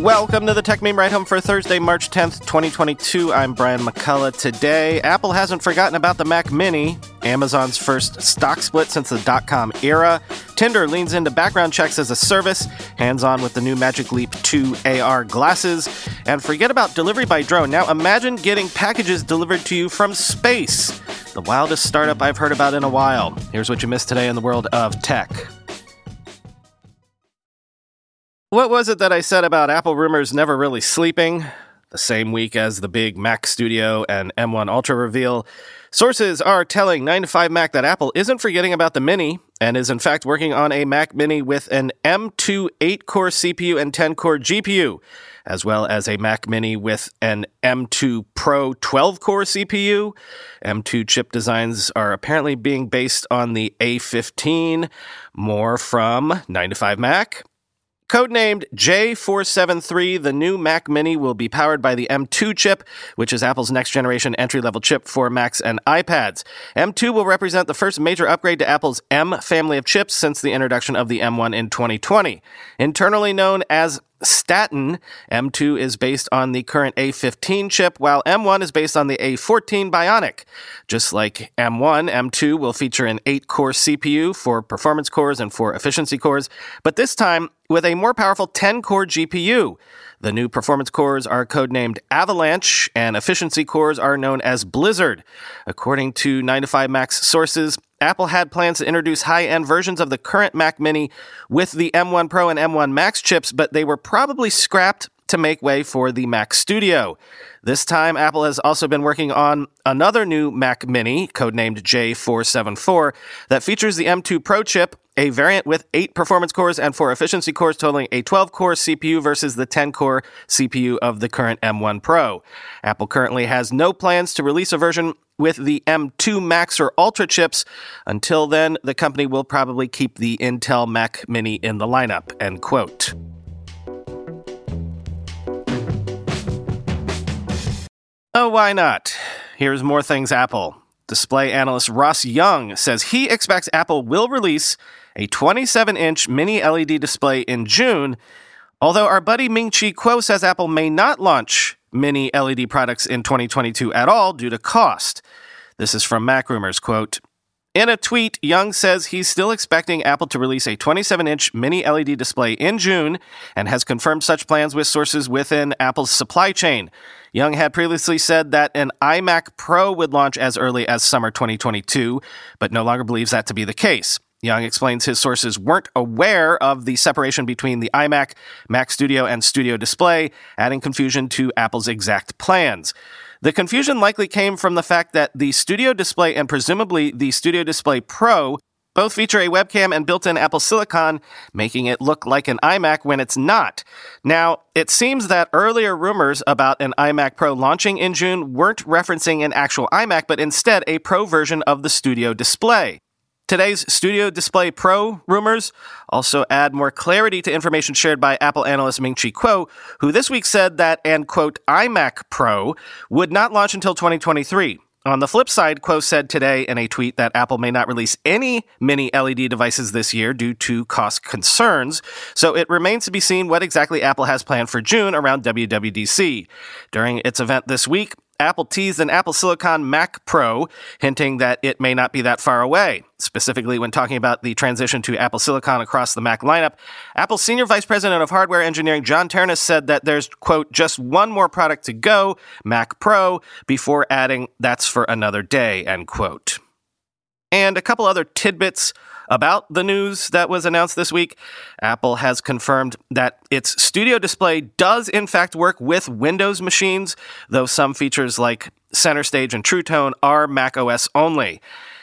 Welcome to the Techmeme Ride Home for Thursday, March 10th, 2022. I'm Brian McCullough. Today, Apple hasn't forgotten about the Mac Mini, Amazon's first stock split since the dot com era. Tinder leans into background checks as a service, hands on with the new Magic Leap 2 AR glasses. And forget about delivery by drone. Now imagine getting packages delivered to you from space. The wildest startup I've heard about in a while. Here's what you missed today in the world of tech. What was it that I said about Apple rumors never really sleeping? The same week as the big Mac Studio and M1 Ultra reveal, sources are telling 9to5Mac that Apple isn't forgetting about the Mini and is in fact working on a Mac Mini with an M2 8 core CPU and 10 core GPU, as well as a Mac Mini with an M2 Pro 12 core CPU. M2 chip designs are apparently being based on the A15. More from 9to5Mac. Codenamed J473, the new Mac Mini will be powered by the M2 chip, which is Apple's next generation entry level chip for Macs and iPads. M2 will represent the first major upgrade to Apple's M family of chips since the introduction of the M1 in 2020. Internally known as Staten, M2 is based on the current A15 chip, while M1 is based on the A14 Bionic. Just like M1, M2 will feature an 8 core CPU four performance cores and four efficiency cores, but this time with a more powerful 10 core GPU. The new performance cores are codenamed Avalanche, and efficiency cores are known as Blizzard. According to 9to5Mac's sources, Apple had plans to introduce high end versions of the current Mac Mini with the M1 Pro and M1 Max chips, but they were probably scrapped to make way for the Mac Studio. This time, Apple has also been working on another new Mac Mini, codenamed J474, that features the M2 Pro chip, a variant with eight performance cores and four efficiency cores, totaling a 12 core CPU versus the 10 core CPU of the current M1 Pro. Apple currently has no plans to release a version with the M2 Max or Ultra chips. Until then, the company will probably keep the Intel Mac Mini in the lineup. End quote. Oh, why not? Here's more things Apple. Display analyst Ross Young says he expects Apple will release a 27 inch mini LED display in June, although our buddy Ming Chi Kuo says Apple may not launch mini LED products in 2022 at all due to cost. This is from MacRumors, quote, in a tweet, Young says he's still expecting Apple to release a 27 inch mini LED display in June and has confirmed such plans with sources within Apple's supply chain. Young had previously said that an iMac Pro would launch as early as summer 2022, but no longer believes that to be the case. Young explains his sources weren't aware of the separation between the iMac, Mac Studio, and Studio Display, adding confusion to Apple's exact plans. The confusion likely came from the fact that the Studio Display and presumably the Studio Display Pro both feature a webcam and built in Apple Silicon, making it look like an iMac when it's not. Now, it seems that earlier rumors about an iMac Pro launching in June weren't referencing an actual iMac, but instead a Pro version of the Studio Display. Today's Studio Display Pro rumors also add more clarity to information shared by Apple analyst Ming Chi Kuo, who this week said that an quote iMac Pro would not launch until 2023. On the flip side, Kuo said today in a tweet that Apple may not release any mini LED devices this year due to cost concerns, so it remains to be seen what exactly Apple has planned for June around WWDC. During its event this week, Apple teased an Apple Silicon Mac Pro, hinting that it may not be that far away. Specifically, when talking about the transition to Apple Silicon across the Mac lineup, Apple's Senior Vice President of Hardware Engineering, John Ternus, said that there's, quote, just one more product to go, Mac Pro, before adding, that's for another day, end quote. And a couple other tidbits about the news that was announced this week. Apple has confirmed that its Studio Display does, in fact, work with Windows machines, though some features like Center Stage and True Tone are Mac OS only.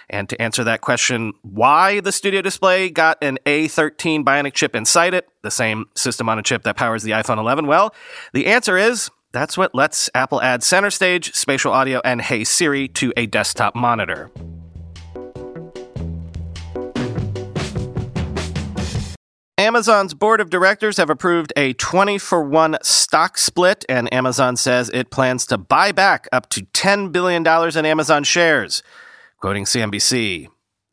And to answer that question, why the Studio Display got an A13 Bionic chip inside it, the same system on a chip that powers the iPhone 11, well, the answer is that's what lets Apple add Center Stage, spatial audio, and Hey Siri to a desktop monitor. Amazon's board of directors have approved a 20 for 1 stock split, and Amazon says it plans to buy back up to $10 billion in Amazon shares. Quoting CNBC,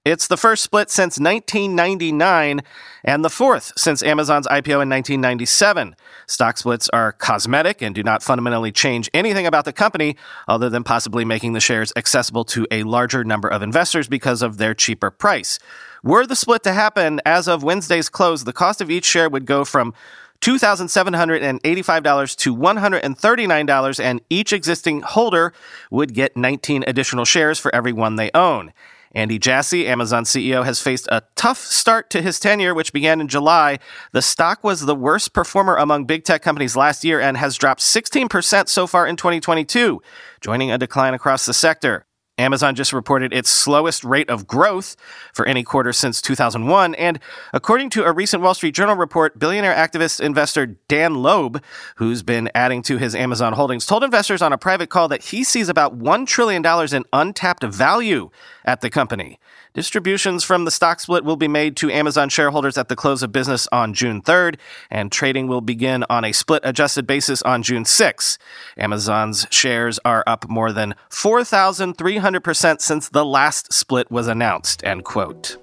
it's the first split since 1999 and the fourth since Amazon's IPO in 1997. Stock splits are cosmetic and do not fundamentally change anything about the company other than possibly making the shares accessible to a larger number of investors because of their cheaper price. Were the split to happen as of Wednesday's close, the cost of each share would go from $2,785 to $139, and each existing holder would get 19 additional shares for every one they own. Andy Jassy, Amazon CEO, has faced a tough start to his tenure, which began in July. The stock was the worst performer among big tech companies last year and has dropped 16% so far in 2022, joining a decline across the sector. Amazon just reported its slowest rate of growth for any quarter since 2001. And according to a recent Wall Street Journal report, billionaire activist investor Dan Loeb, who's been adding to his Amazon holdings, told investors on a private call that he sees about $1 trillion in untapped value at the company. Distributions from the stock split will be made to Amazon shareholders at the close of business on June 3rd, and trading will begin on a split adjusted basis on June 6th. Amazon's shares are up more than 4,300% since the last split was announced, end quote.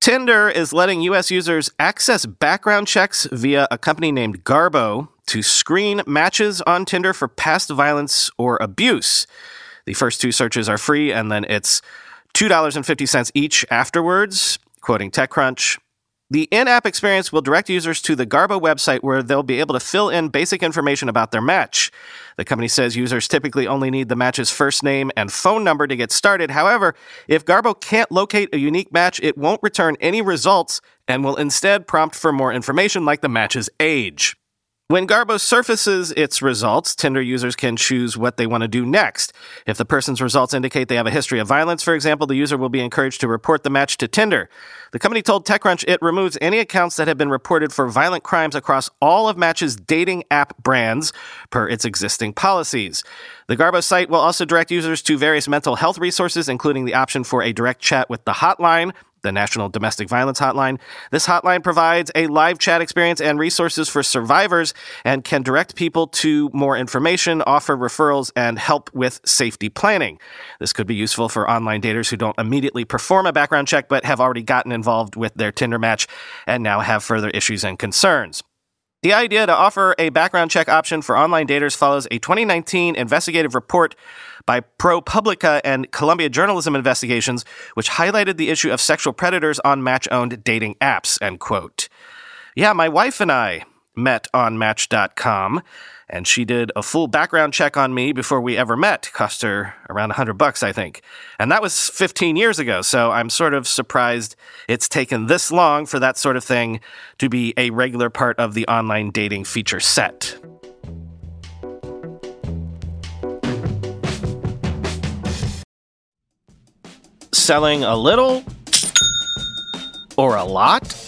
Tinder is letting US users access background checks via a company named Garbo to screen matches on Tinder for past violence or abuse. The first two searches are free, and then it's $2.50 each afterwards. Quoting TechCrunch, the in app experience will direct users to the Garbo website where they'll be able to fill in basic information about their match. The company says users typically only need the match's first name and phone number to get started. However, if Garbo can't locate a unique match, it won't return any results and will instead prompt for more information like the match's age. When Garbo surfaces its results, Tinder users can choose what they want to do next. If the person's results indicate they have a history of violence, for example, the user will be encouraged to report the match to Tinder. The company told TechCrunch it removes any accounts that have been reported for violent crimes across all of Match's dating app brands per its existing policies. The Garbo site will also direct users to various mental health resources, including the option for a direct chat with the hotline, the National Domestic Violence Hotline. This hotline provides a live chat experience and resources for survivors and can direct people to more information, offer referrals, and help with safety planning. This could be useful for online daters who don't immediately perform a background check but have already gotten involved with their Tinder match and now have further issues and concerns. The idea to offer a background check option for online daters follows a 2019 investigative report by ProPublica and Columbia Journalism Investigations, which highlighted the issue of sexual predators on Match-owned dating apps, end quote. Yeah, my wife and I met on Match.com and she did a full background check on me before we ever met. Cost her around 100 bucks, I think. And that was 15 years ago, so I'm sort of surprised it's taken this long for that sort of thing to be a regular part of the online dating feature set. Selling a little or a lot?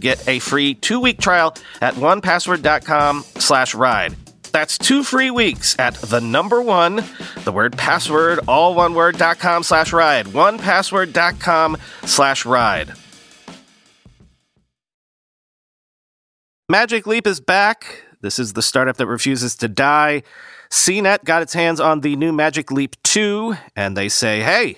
get a free two-week trial at onepassword.com slash ride. That's two free weeks at the number one, the word password, all one word, dot com slash ride. Onepassword.com slash ride. Magic Leap is back. This is the startup that refuses to die. CNET got its hands on the new Magic Leap 2, and they say, hey,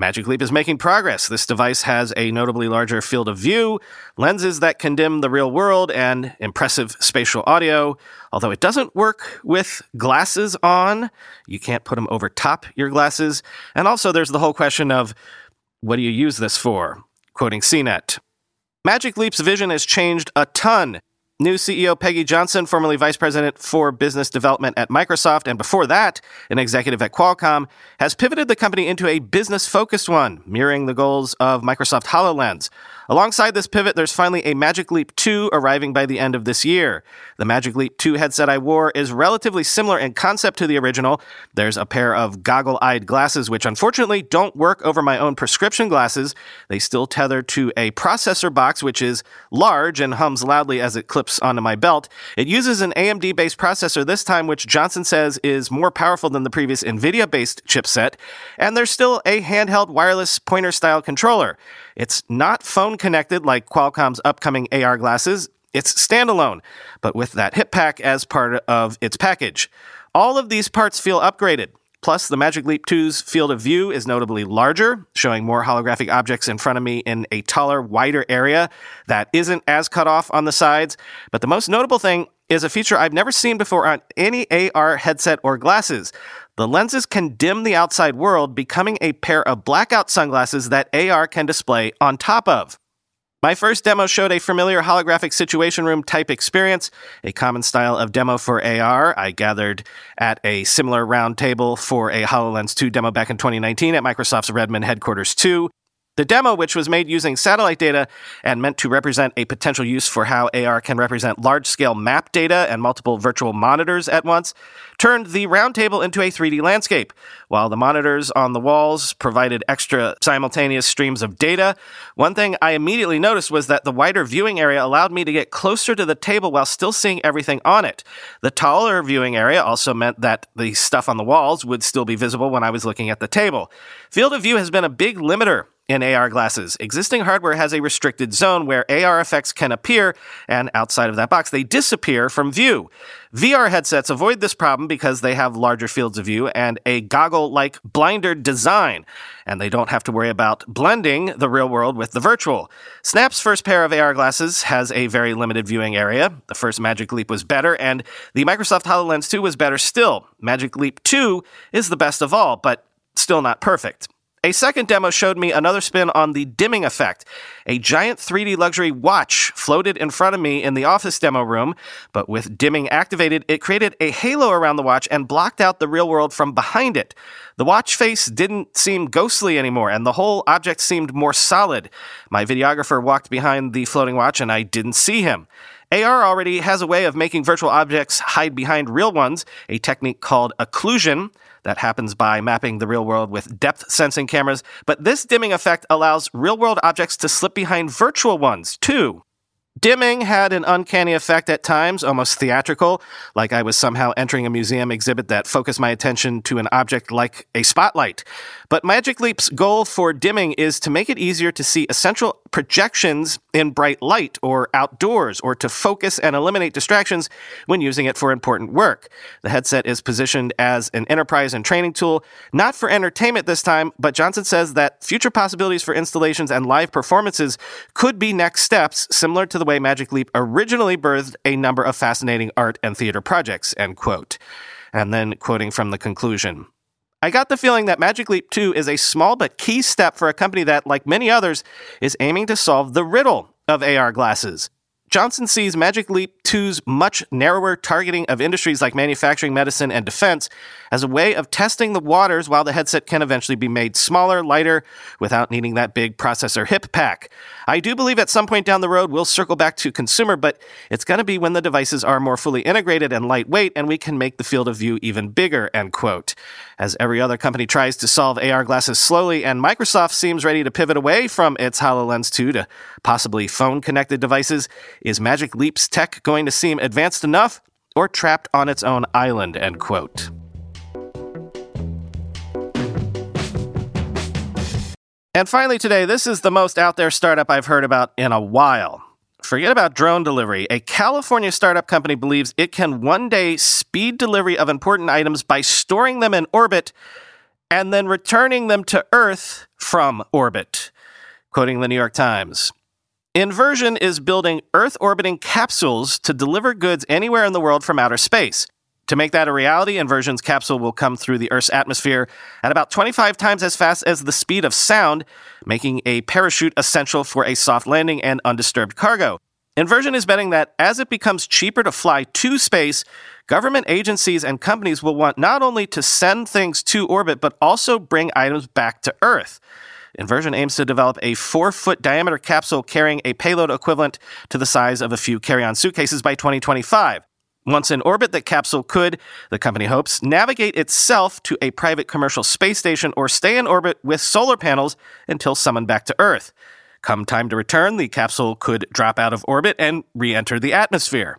Magic Leap is making progress. This device has a notably larger field of view, lenses that can dim the real world, and impressive spatial audio. Although it doesn't work with glasses on, you can't put them over top your glasses. And also, there's the whole question of what do you use this for? Quoting CNET. Magic Leap's vision has changed a ton New CEO Peggy Johnson, formerly vice president for business development at Microsoft, and before that, an executive at Qualcomm, has pivoted the company into a business focused one, mirroring the goals of Microsoft HoloLens. Alongside this pivot, there's finally a Magic Leap 2 arriving by the end of this year. The Magic Leap 2 headset I wore is relatively similar in concept to the original. There's a pair of goggle eyed glasses, which unfortunately don't work over my own prescription glasses. They still tether to a processor box, which is large and hums loudly as it clips onto my belt. It uses an AMD based processor this time, which Johnson says is more powerful than the previous NVIDIA based chipset. And there's still a handheld wireless pointer style controller. It's not phone connected like Qualcomm's upcoming AR glasses. It's standalone, but with that hip pack as part of its package. All of these parts feel upgraded. Plus, the Magic Leap 2's field of view is notably larger, showing more holographic objects in front of me in a taller, wider area that isn't as cut off on the sides. But the most notable thing is a feature I've never seen before on any AR headset or glasses. The lenses can dim the outside world, becoming a pair of blackout sunglasses that AR can display on top of. My first demo showed a familiar holographic situation room type experience, a common style of demo for AR. I gathered at a similar round table for a HoloLens 2 demo back in 2019 at Microsoft's Redmond headquarters 2. The demo, which was made using satellite data and meant to represent a potential use for how AR can represent large scale map data and multiple virtual monitors at once, turned the roundtable into a 3D landscape. While the monitors on the walls provided extra simultaneous streams of data, one thing I immediately noticed was that the wider viewing area allowed me to get closer to the table while still seeing everything on it. The taller viewing area also meant that the stuff on the walls would still be visible when I was looking at the table. Field of view has been a big limiter in AR glasses. Existing hardware has a restricted zone where AR effects can appear, and outside of that box, they disappear from view. VR headsets avoid this problem because they have larger fields of view and a goggle like blinder design, and they don't have to worry about blending the real world with the virtual. Snap's first pair of AR glasses has a very limited viewing area. The first Magic Leap was better, and the Microsoft HoloLens 2 was better still. Magic Leap 2 is the best of all, but still not perfect. A second demo showed me another spin on the dimming effect. A giant 3D luxury watch floated in front of me in the office demo room, but with dimming activated, it created a halo around the watch and blocked out the real world from behind it. The watch face didn't seem ghostly anymore, and the whole object seemed more solid. My videographer walked behind the floating watch, and I didn't see him. AR already has a way of making virtual objects hide behind real ones, a technique called occlusion that happens by mapping the real world with depth sensing cameras. But this dimming effect allows real world objects to slip behind virtual ones, too. Dimming had an uncanny effect at times, almost theatrical, like I was somehow entering a museum exhibit that focused my attention to an object like a spotlight. But Magic Leap's goal for dimming is to make it easier to see essential projections in bright light or outdoors, or to focus and eliminate distractions when using it for important work. The headset is positioned as an enterprise and training tool, not for entertainment this time, but Johnson says that future possibilities for installations and live performances could be next steps, similar to the way Magic Leap originally birthed a number of fascinating art and theater projects, end quote. And then quoting from the conclusion. I got the feeling that Magic Leap 2 is a small but key step for a company that, like many others, is aiming to solve the riddle of AR glasses. Johnson sees Magic Leap 2's much narrower targeting of industries like manufacturing, medicine, and defense as a way of testing the waters while the headset can eventually be made smaller, lighter, without needing that big processor hip pack. I do believe at some point down the road we'll circle back to consumer, but it's going to be when the devices are more fully integrated and lightweight and we can make the field of view even bigger, end quote. As every other company tries to solve AR glasses slowly, and Microsoft seems ready to pivot away from its HoloLens 2 to possibly phone connected devices, is Magic Leap's tech going to seem advanced enough or trapped on its own island? End quote. And finally, today, this is the most out there startup I've heard about in a while. Forget about drone delivery. A California startup company believes it can one day speed delivery of important items by storing them in orbit and then returning them to Earth from orbit. Quoting the New York Times. Inversion is building Earth orbiting capsules to deliver goods anywhere in the world from outer space. To make that a reality, Inversion's capsule will come through the Earth's atmosphere at about 25 times as fast as the speed of sound, making a parachute essential for a soft landing and undisturbed cargo. Inversion is betting that as it becomes cheaper to fly to space, government agencies and companies will want not only to send things to orbit, but also bring items back to Earth. Inversion aims to develop a four foot diameter capsule carrying a payload equivalent to the size of a few carry on suitcases by 2025. Once in orbit, the capsule could, the company hopes, navigate itself to a private commercial space station or stay in orbit with solar panels until summoned back to Earth. Come time to return, the capsule could drop out of orbit and re enter the atmosphere.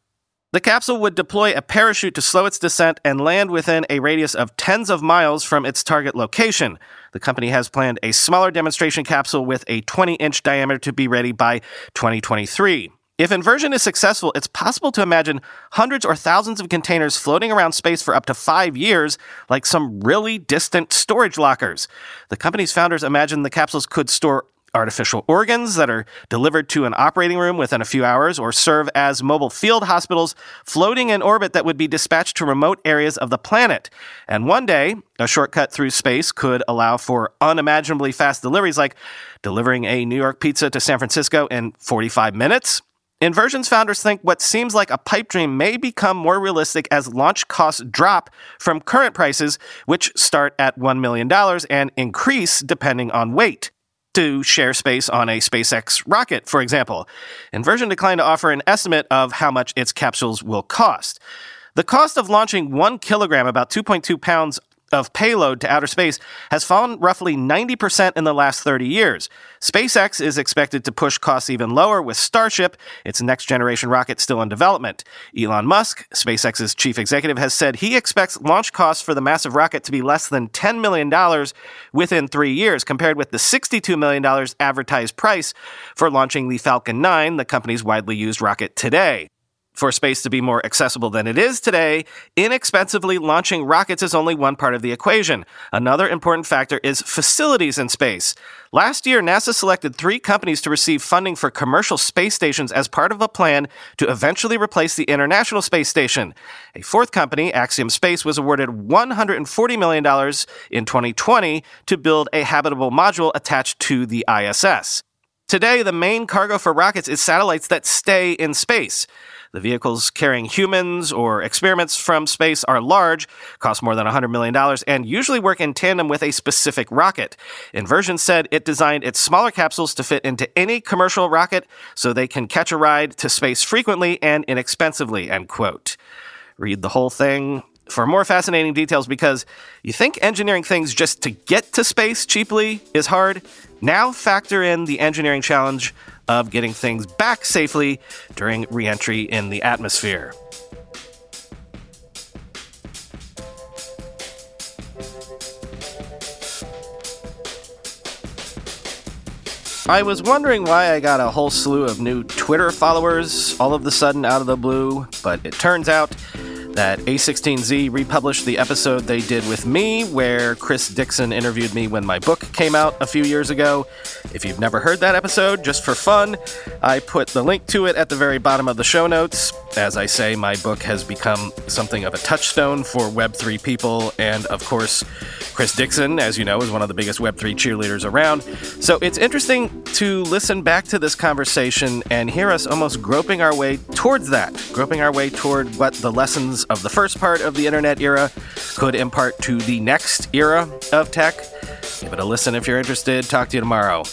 The capsule would deploy a parachute to slow its descent and land within a radius of tens of miles from its target location. The company has planned a smaller demonstration capsule with a 20 inch diameter to be ready by 2023. If inversion is successful, it's possible to imagine hundreds or thousands of containers floating around space for up to five years, like some really distant storage lockers. The company's founders imagined the capsules could store artificial organs that are delivered to an operating room within a few hours or serve as mobile field hospitals floating in orbit that would be dispatched to remote areas of the planet. And one day, a shortcut through space could allow for unimaginably fast deliveries like delivering a New York pizza to San Francisco in 45 minutes. Inversion's founders think what seems like a pipe dream may become more realistic as launch costs drop from current prices, which start at $1 million and increase depending on weight to share space on a SpaceX rocket, for example. Inversion declined to offer an estimate of how much its capsules will cost. The cost of launching one kilogram, about 2.2 pounds of payload to outer space has fallen roughly 90% in the last 30 years. SpaceX is expected to push costs even lower with Starship, its next generation rocket still in development. Elon Musk, SpaceX's chief executive, has said he expects launch costs for the massive rocket to be less than $10 million within three years, compared with the $62 million advertised price for launching the Falcon 9, the company's widely used rocket today. For space to be more accessible than it is today, inexpensively launching rockets is only one part of the equation. Another important factor is facilities in space. Last year, NASA selected three companies to receive funding for commercial space stations as part of a plan to eventually replace the International Space Station. A fourth company, Axiom Space, was awarded $140 million in 2020 to build a habitable module attached to the ISS. Today, the main cargo for rockets is satellites that stay in space. The vehicles carrying humans or experiments from space are large, cost more than $100 million, and usually work in tandem with a specific rocket. Inversion said it designed its smaller capsules to fit into any commercial rocket so they can catch a ride to space frequently and inexpensively, end quote. Read the whole thing for more fascinating details because you think engineering things just to get to space cheaply is hard. Now factor in the engineering challenge of getting things back safely during reentry in the atmosphere. I was wondering why I got a whole slew of new Twitter followers all of the sudden out of the blue, but it turns out that A16Z republished the episode they did with me, where Chris Dixon interviewed me when my book came out a few years ago. If you've never heard that episode, just for fun, I put the link to it at the very bottom of the show notes. As I say, my book has become something of a touchstone for Web3 people, and of course, Chris Dixon, as you know, is one of the biggest Web3 cheerleaders around. So it's interesting to listen back to this conversation and hear us almost groping our way towards that, groping our way toward what the of the first part of the internet era could impart to the next era of tech. Give it a listen if you're interested. Talk to you tomorrow.